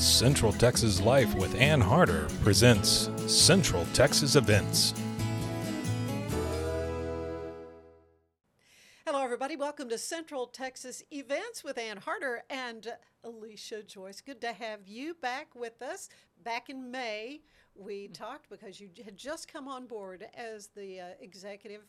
Central Texas Life with Ann Harder presents Central Texas Events. Hello, everybody. Welcome to Central Texas Events with Ann Harder and Elisha Joyce. Good to have you back with us. Back in May, we talked because you had just come on board as the uh, executive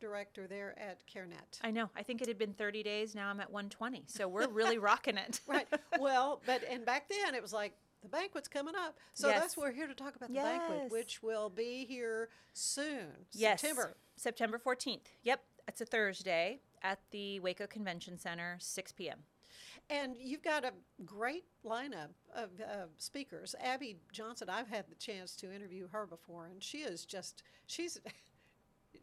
director there at CareNet. I know. I think it had been 30 days. Now I'm at 120. So we're really rocking it. right. Well, but and back then it was like the banquet's coming up. So Yes. that's why we're here to talk about the Yes. banquet, which will be here soon. Yes. September. September 14th. Yep. It's a Thursday at the Waco Convention Center, 6 p.m. And you've got a great lineup of uh, speakers. Abby Johnson, I've had the chance to interview her before, and she is just, she's,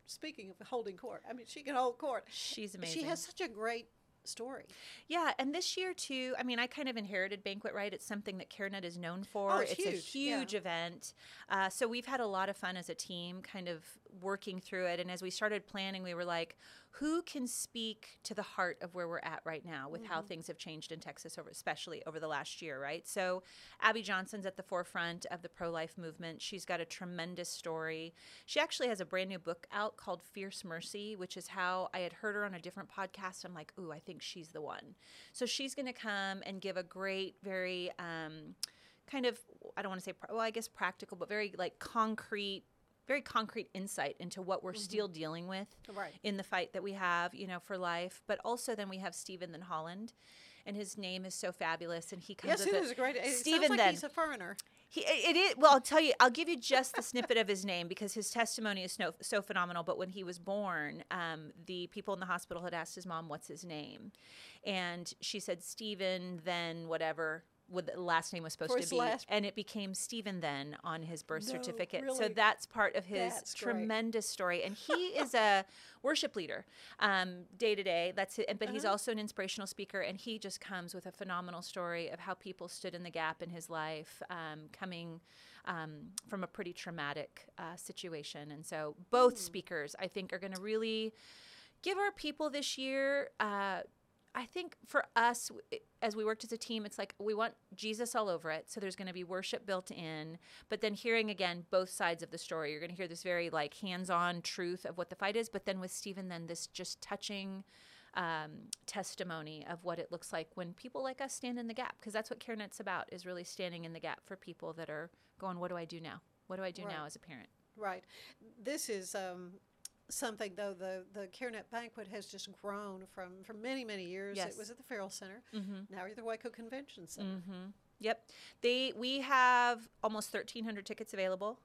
speaking of holding court, I mean, she can hold court. She's amazing. She has such a great story. Yeah, and this year too, I mean, I kind of inherited Banquet Right. It's something that CareNet is known for. Oh, it's a huge, yeah. event. Uh, so we've had a lot of fun as a team kind of working through it. And as we started planning, we were like, who can speak to the heart of where we're at right now with how things have changed in Texas, over, especially over the last year, right? So Abby Johnson's at the forefront of the pro life movement. She's got a tremendous story. She actually has a brand new book out called Fierce Mercy, which is how I had heard her on a different podcast. I'm like, ooh, I think she's the one. So she's going to come and give a great, very um, kind of, I don't want to say, well, I guess practical, but very like concrete. Very concrete insight into what we're still dealing with Right. in the fight that we have, you know, for life. But also, then we have Stephen Then Holland, and his name is so fabulous, and he comes. Yes, with it is a great. It Stephen like Then. he's a foreigner. He, it is. Well, I'll tell you. I'll give you just the snippet of his name because his testimony is so, so phenomenal. But when he was born, um, the people in the hospital had asked his mom, "What's his name?" And she said, "Stephen." Then whatever. What the last name was supposed to be, last- and it became Stephen then on his birth No, certificate. So that's part of his That's great. tremendous story. And he is a worship leader um, day to day. That's it. But Uh-huh. he's also an inspirational speaker, and he just comes with a phenomenal story of how people stood in the gap in his life, um, coming um, from a pretty traumatic uh, situation. And so both Hmm. speakers, I think, are going to really give our people this year. Uh, I think for us, as we worked as a team, it's like we want Jesus all over it. So there's going to be worship built in, but then hearing again both sides of the story. You're going to hear this very like hands-on truth of what the fight is, but then with Stephen, then this just touching um, testimony of what it looks like when people like us stand in the gap, because that's what CareNet's about: is really standing in the gap for people that are going, "What do I do now? What do I do Right. now as a parent?" Right. This is um, something though. The the CareNet banquet has just grown from for many many years. Yes. It was at the Ferrell Center. Mm-hmm. Now you're at the Waco Convention Center. Mm-hmm. Yep. They we have almost 1,300 tickets available.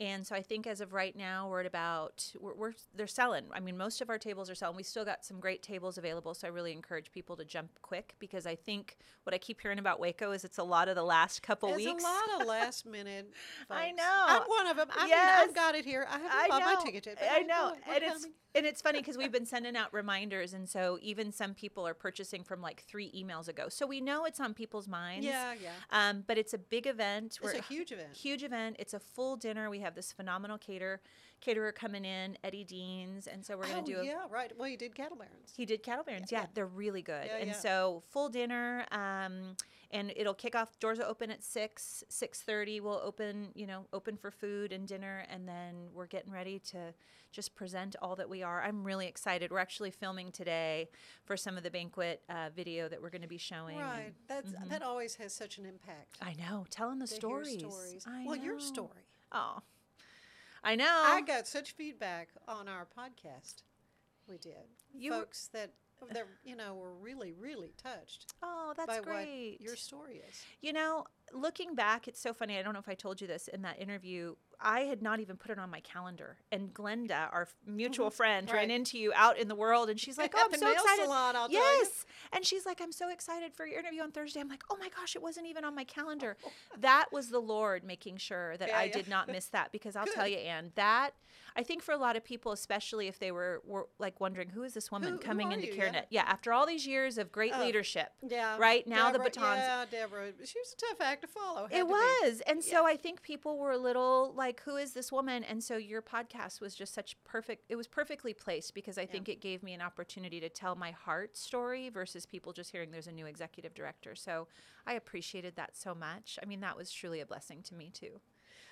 And so I think as of right now, we're at about we're, we're they're selling. I mean, most of our tables are selling. We still got some great tables available, so I really encourage people to jump quick because I think what I keep hearing about Waco is it's a lot of the last couple There's weeks. a lot of last minute. I know. I'm one of them. I mean, Yes. I've got it here. I haven't I bought know. my ticket yet. but I know, and it's coming. And it's funny because we've been sending out reminders, and so even some people are purchasing from like three emails ago. So we know it's on people's minds. Yeah, yeah. Um, but it's a big event. It's a huge event. Huge event. It's a full dinner. We have have this phenomenal cater caterer coming in, Eddie Deen's, and so we're going oh, to do a yeah, right. Well, you did cattle barons. he did cattle barons. Yeah, yeah. they're really good. Yeah, and yeah. so full dinner, um, and it'll kick off. Doors will open at six, six thirty. We'll open, you know, open for food and dinner, and then we're getting ready to just present all that we are. I'm really excited. We're actually filming today for some of the banquet uh, video that we're going to be showing. Right. That's that always has such an impact. I know, telling the stories. stories. Well, your story. Oh, I know. I got such feedback on our podcast. We did. You Folks that that you know were really really touched oh, that's by great. what your story is. You know, looking back, it's so funny. I don't know if I told you this in that interview. I had not even put it on my calendar. And Glenda, our mutual friend, ran Mm-hmm. Right. into you out in the world and she's like, Oh, I'm so excited. salon, yes. And she's like, I'm so excited for your interview on Thursday. I'm like, Oh my gosh, it wasn't even on my calendar. that was the Lord making sure that Yeah, I yeah. did not miss that because I'll tell you, Anne, that I think for a lot of people, especially if they were, were like wondering, who is this woman Who- who coming are into you? Yeah. CareNet? Yeah. after all these years of great Oh, leadership. Yeah. Right now Deborah, the batons Yeah, Deborah. She was a tough act to follow. had it to be. was. And so I think people were a little like, who is this woman? And so your podcast was just such perfect, it was perfectly placed because I think it gave me an opportunity to tell my heart story versus people just hearing there's a new executive director. So I appreciated that so much. I mean, that was truly a blessing to me too.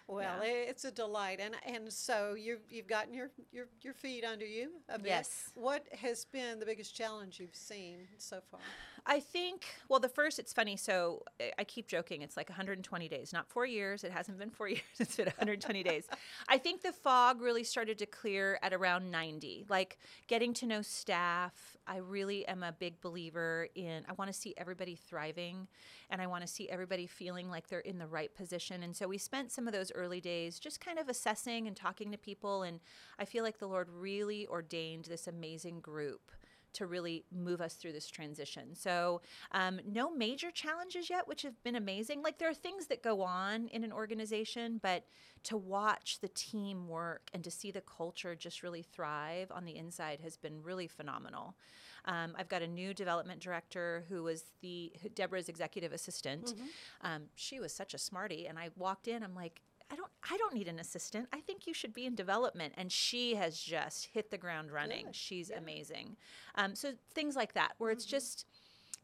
Well, i- it's a delight, and and so you've you've gotten your your your feet under you a bit. Yes. What has been the biggest challenge you've seen so far? I think, well, the first, it's funny. So I- I keep joking. It's like 120 days, not four years. It hasn't been four years. It's been 120 days. I think the fog really started to clear at around 90. Like getting to know staff. I really am a big believer in, I want to see everybody thriving and I want to see everybody feeling like they're in the right position. And so we spent some of those early days just kind of assessing and talking to people. And I feel like the Lord really ordained this amazing group to really move us through this transition. So, um, no major challenges yet, which have been amazing. Like, there are things that go on in an organization, but to watch the team work and to see the culture just really thrive on the inside has been really phenomenal. Um, I've got a new development director who was the Deborah's executive assistant. Um, she was such a smarty, and I walked in. I'm like, I don't, need an assistant. I think you should be in development, and she has just hit the ground running. She's amazing. Um, so things like that, where it's just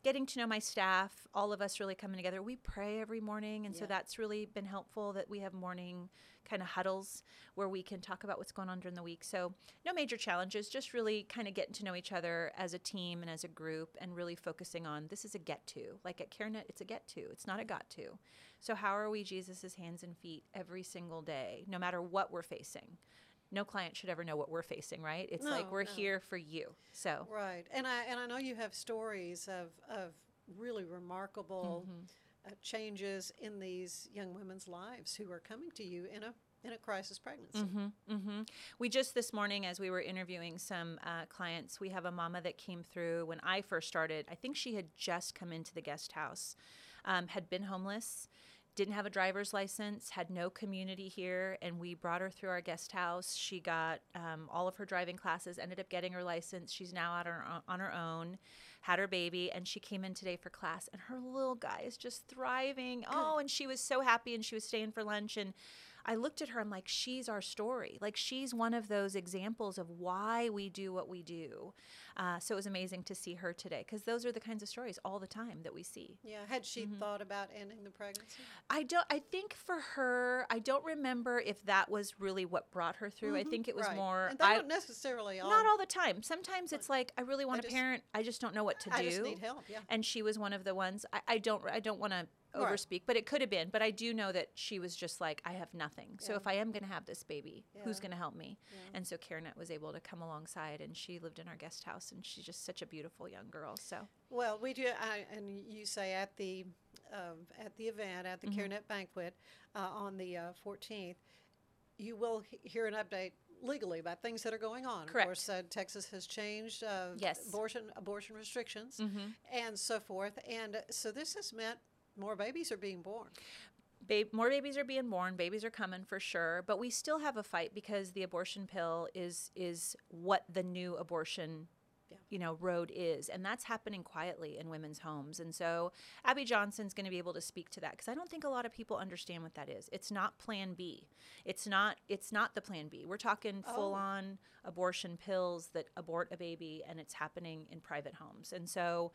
getting to know my staff, all of us really coming together. We pray every morning, and so that's really been helpful that we have morning kind of huddles where we can talk about what's going on during the week. So, no major challenges, just really kind of getting to know each other as a team and as a group, and really focusing on this is a get to. Like at CareNet, it's a get to, it's not a got to. So, how are we Jesus' hands and feet every single day, no matter what we're facing? No client should ever know what we're facing, right? It's like we're no. here for you. So, Right, and I and I know you have stories of of really remarkable uh, changes in these young women's lives who are coming to you in a in a crisis pregnancy. Mm-hmm, mm-hmm. We just this morning, as we were interviewing some uh, clients, we have a mama that came through when I first started. I think she had just come into the guest house, um, had been homeless, didn't have a driver's license, had no community here, and we brought her through our guest house. She got um, all of her driving classes, ended up getting her license. She's now out on her, on her own, had her baby, and she came in today for class. And her little guy is just thriving. Oh, and she was so happy, and she was staying for lunch, and I looked at her, I'm like, she's our story. Like, she's one of those examples of why we do what we do. Uh, so it was amazing to see her today because those are the kinds of stories all the time that we see. Yeah, had she Mm-hmm. thought about ending the pregnancy? I don't, I think for her, I don't remember if that was really what brought her through. I think it was Mm-hmm. Right. more, And I, don't necessarily all. not all the time. Sometimes it's like, I really want a just- parent. I just don't know what to do. I just need help. Yeah. and she was one of the ones I, I don't I don't want to Right. overspeak, but it could have been. But I do know that she was just like, I have nothing. So if I am going to have this baby, who's going to help me? And so CareNet was able to come alongside, and she lived in our guest house, and she's just such a beautiful young girl. So Well, we do, I, and you say at the um, at the event at the Mm-hmm. CareNet banquet uh, on the uh, 14th, you will he- hear an update legally about things that are going on. Of Correct. course, uh, Texas has changed uh, Yes. Mm-hmm. abortion abortion restrictions and so forth, and uh, so this has meant more babies are being born. Ba- more babies are being born. Babies are coming for sure, but we still have a fight because the abortion pill is is what the new abortion you know road is and that's happening quietly in women's homes and so abby johnson's going to be able to speak to that because i don't think a lot of people understand what that is it's not plan b it's not it's not the plan b we're talking oh. full on abortion pills that abort a baby and it's happening in private homes and so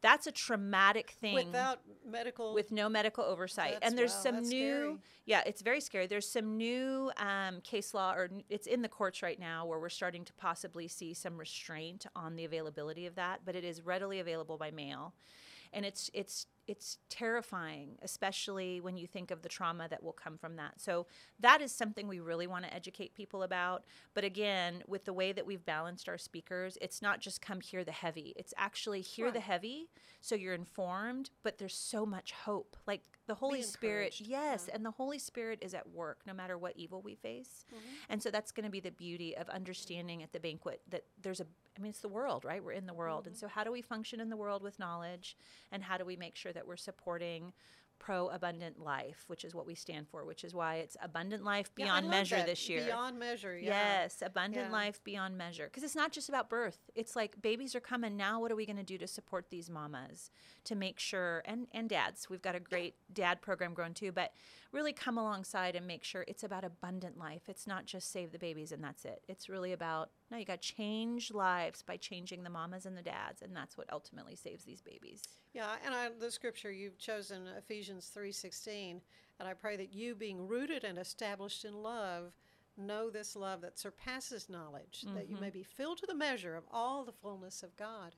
that's a traumatic thing Without medical. with no medical oversight. And there's wow, some new, scary. yeah, it's very scary. There's some new um, case law, or it's in the courts right now, where we're starting to possibly see some restraint on the availability of that. But it is readily available by mail, and it's it's it's terrifying, especially when you think of the trauma that will come from that. So that is something we really want to educate people about. But again, with the way that we've balanced our speakers, it's not just come hear the heavy. It's actually hear the heavy so you're informed, but there's so much hope. Like the Holy Spirit, yes, and the Holy Spirit is at work no matter what evil we face. Mm-hmm. And so that's going to be the beauty of understanding at the banquet that there's a I mean it's the world, right? We're in the world. And mm-hmm. so how do we function in the world with knowledge and how do we make sure that we're supporting pro abundant life, which is what we stand for, which is why it's abundant life beyond love measure that. this year. Beyond measure. Yeah. Yes, abundant Yeah. life beyond measure. Because it's not just about birth. It's like babies are coming now. What are we going to do to support these mamas to make sure and and dads? We've got a great dad program growing too, but really come alongside and make sure it's about abundant life. It's not just save the babies and that's it. It's really about no, you got to change lives by changing the mamas and the dads, and that's what ultimately saves these babies. Yeah, and I, the scripture you've chosen, Ephesians three sixteen, and I pray that you, being rooted and established in love, know this love that surpasses knowledge, that Mm-hmm. you may be filled to the measure of all the fullness of God.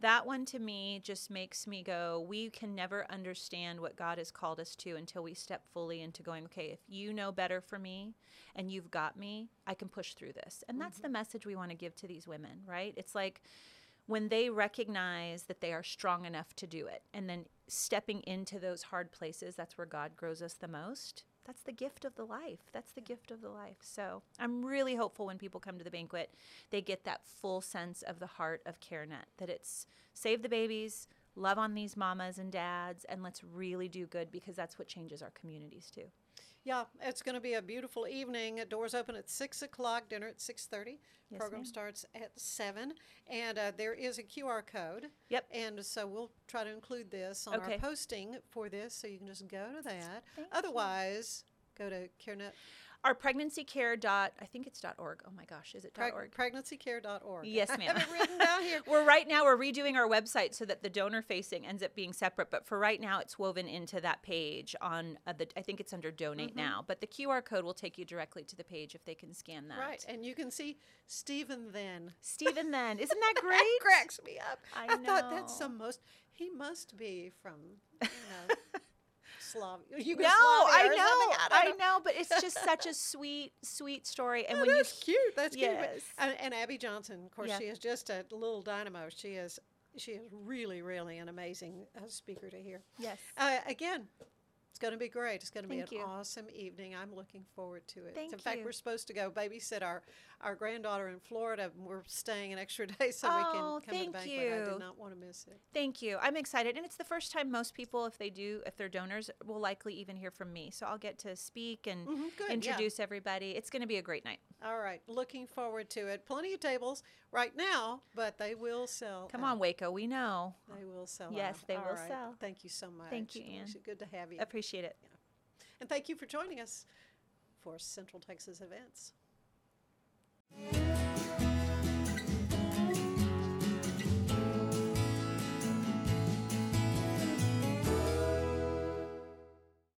That one to me just makes me go we can never understand what god has called us to until we step fully into going okay if you know better for me and you've got me i can push through this. And that's the mm-hmm. message we want to give to these women right? It's like when they recognize that they are strong enough to do it and then stepping into those hard places that's where god grows us the most that's the gift of the life. That's the gift of the life. So i'm really hopeful when people come to the banquet they get that full sense of the heart of carenet that it's save the babies love on these mamas and dads and let's really do good because that's what changes our communities too Yeah, it's going to be a beautiful evening. Doors open at six o'clock. Dinner at six thirty. Yes, Program ma'am. starts at seven, and uh, there is a QR code. Yep. And so we'll try to include this on Okay. our posting for this, so you can just go to that. Thank you. Otherwise, go to CareNet. Our pregnancy care dot i think it's dot org oh my gosh is it dot Preg- org pregnancycare.org. Yes, I ma'am. have it written down here. we're right now we're redoing our website so that the donor facing ends up being separate but for right now it's woven into that page on uh, the i think it's under donate Mm-hmm. now but the qr code will take you directly to the page if they can scan that Right, and you can see Stephen then. stephen then isn't that great That cracks me up. I thought that's some most. He must be from, you know, Slav. no, I know, something. I, don't know, but it's just such a sweet, sweet story. And Oh, when you cute. That's cute. Yes. And, and Abby Johnson, of course, Yeah. she is just a little dynamo. She is. She is really, really an amazing uh, speaker to hear. yes, Uh, again, it's going to be great. It's going to be Thank an you. awesome evening. I'm looking forward to it. Thank in fact, you. we're supposed to go babysit our, our granddaughter in Florida. We're staying an extra day so we Oh, can come to thank the banquet. I did not want to miss it. thank you. I'm excited, and it's the first time most people, if they do, if they're donors, will likely even hear from me. So I'll get to speak and Mhm, good, yeah. introduce everybody. It's going to be a great night. All right, looking forward to it. Plenty of tables right now, but they will sell. Come out. on, Waco. We know. They will sell. Yes, out. they All will right. sell. Thank you so much. Thank you, Ann. Elisha. Good to have you. Appreciate it. And thank you for joining us for Central Texas Events.